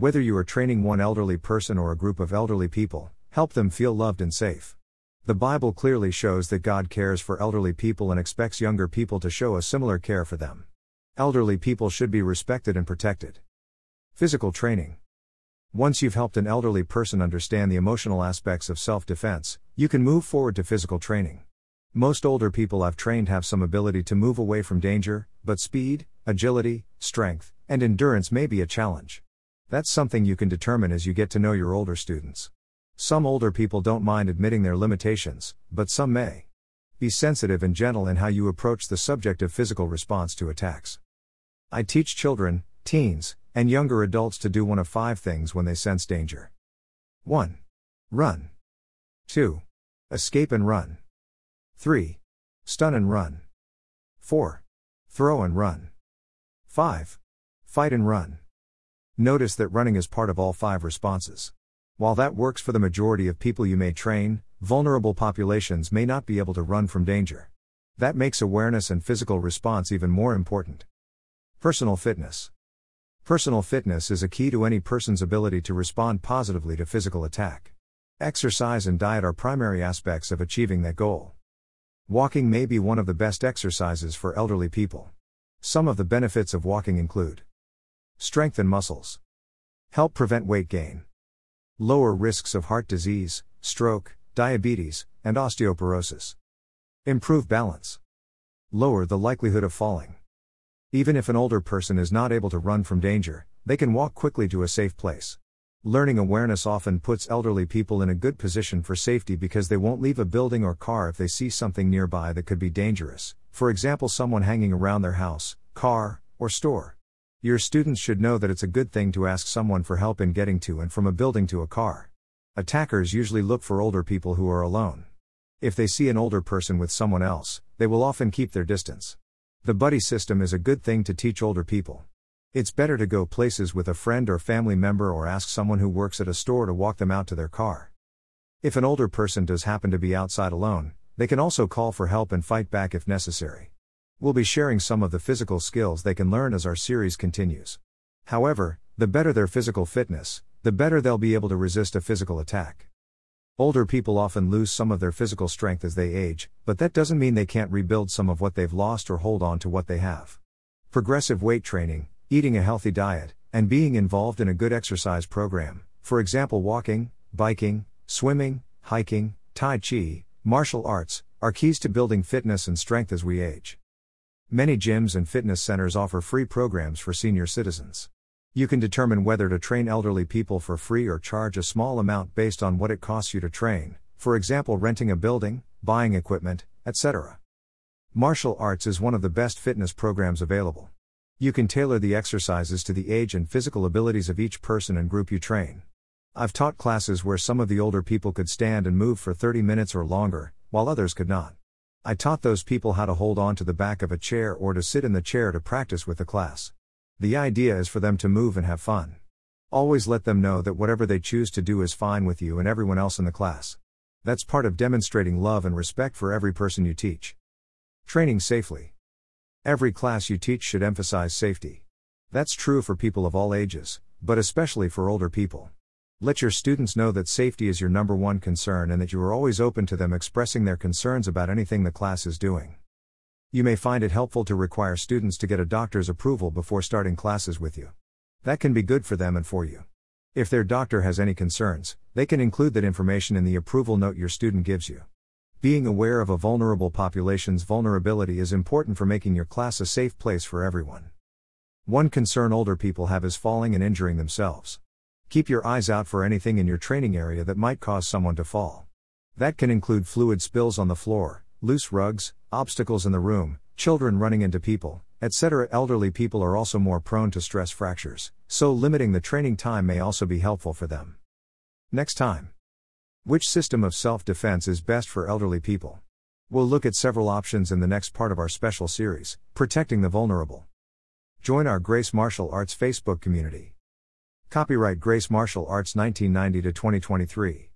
Whether you are training one elderly person or a group of elderly people, help them feel loved and safe. The Bible clearly shows that God cares for elderly people and expects younger people to show a similar care for them. Elderly people should be respected and protected. Physical training. Once you've helped an elderly person understand the emotional aspects of self defense, you can move forward to physical training. Most older people I've trained have some ability to move away from danger, but speed, agility, strength, and endurance may be a challenge. That's something you can determine as you get to know your older students. Some older people don't mind admitting their limitations, but some may. Be sensitive and gentle in how you approach the subject of physical response to attacks. I teach children, teens, and younger adults to do one of five things when they sense danger 1. Run. 2. Escape and run. 3. Stun and run. 4. Throw and run. 5. Fight and run. Notice that running is part of all five responses. While that works for the majority of people you may train, vulnerable populations may not be able to run from danger. That makes awareness and physical response even more important. Personal fitness. Personal fitness is a key to any person's ability to respond positively to physical attack. Exercise and diet are primary aspects of achieving that goal. Walking may be one of the best exercises for elderly people. Some of the benefits of walking include strengthen muscles, help prevent weight gain lower risks of heart disease, stroke, diabetes, and osteoporosis. Improve balance. Lower the likelihood of falling. Even if an older person is not able to run from danger, they can walk quickly to a safe place. Learning awareness often puts elderly people in a good position for safety because they won't leave a building or car if they see something nearby that could be dangerous, for example, someone hanging around their house, car, or store. Your students should know that it's a good thing to ask someone for help in getting to and from a building to a car. Attackers usually look for older people who are alone. If they see an older person with someone else, they will often keep their distance. The buddy system is a good thing to teach older people. It's better to go places with a friend or family member or ask someone who works at a store to walk them out to their car. If an older person does happen to be outside alone, they can also call for help and fight back if necessary. We'll be sharing some of the physical skills they can learn as our series continues. However, the better their physical fitness, the better they'll be able to resist a physical attack. Older people often lose some of their physical strength as they age, but that doesn't mean they can't rebuild some of what they've lost or hold on to what they have. Progressive weight training, eating a healthy diet, and being involved in a good exercise program, for example, walking, biking, swimming, hiking, Tai Chi, martial arts, are keys to building fitness and strength as we age. Many gyms and fitness centers offer free programs for senior citizens. You can determine whether to train elderly people for free or charge a small amount based on what it costs you to train, for example, renting a building, buying equipment, etc. Martial arts is one of the best fitness programs available. You can tailor the exercises to the age and physical abilities of each person and group you train. I've taught classes where some of the older people could stand and move for 30 minutes or longer, while others could not. I taught those people how to hold on to the back of a chair or to sit in the chair to practice with the class. The idea is for them to move and have fun. Always let them know that whatever they choose to do is fine with you and everyone else in the class. That's part of demonstrating love and respect for every person you teach. Training safely. Every class you teach should emphasize safety. That's true for people of all ages, but especially for older people. Let your students know that safety is your number one concern and that you are always open to them expressing their concerns about anything the class is doing. You may find it helpful to require students to get a doctor's approval before starting classes with you. That can be good for them and for you. If their doctor has any concerns, they can include that information in the approval note your student gives you. Being aware of a vulnerable population's vulnerability is important for making your class a safe place for everyone. One concern older people have is falling and injuring themselves. Keep your eyes out for anything in your training area that might cause someone to fall. That can include fluid spills on the floor, loose rugs, obstacles in the room, children running into people, etc. Elderly people are also more prone to stress fractures, so limiting the training time may also be helpful for them. Next time. Which system of self defense is best for elderly people? We'll look at several options in the next part of our special series, Protecting the Vulnerable. Join our Grace Martial Arts Facebook community. Copyright Grace Martial Arts 1990 to 2023.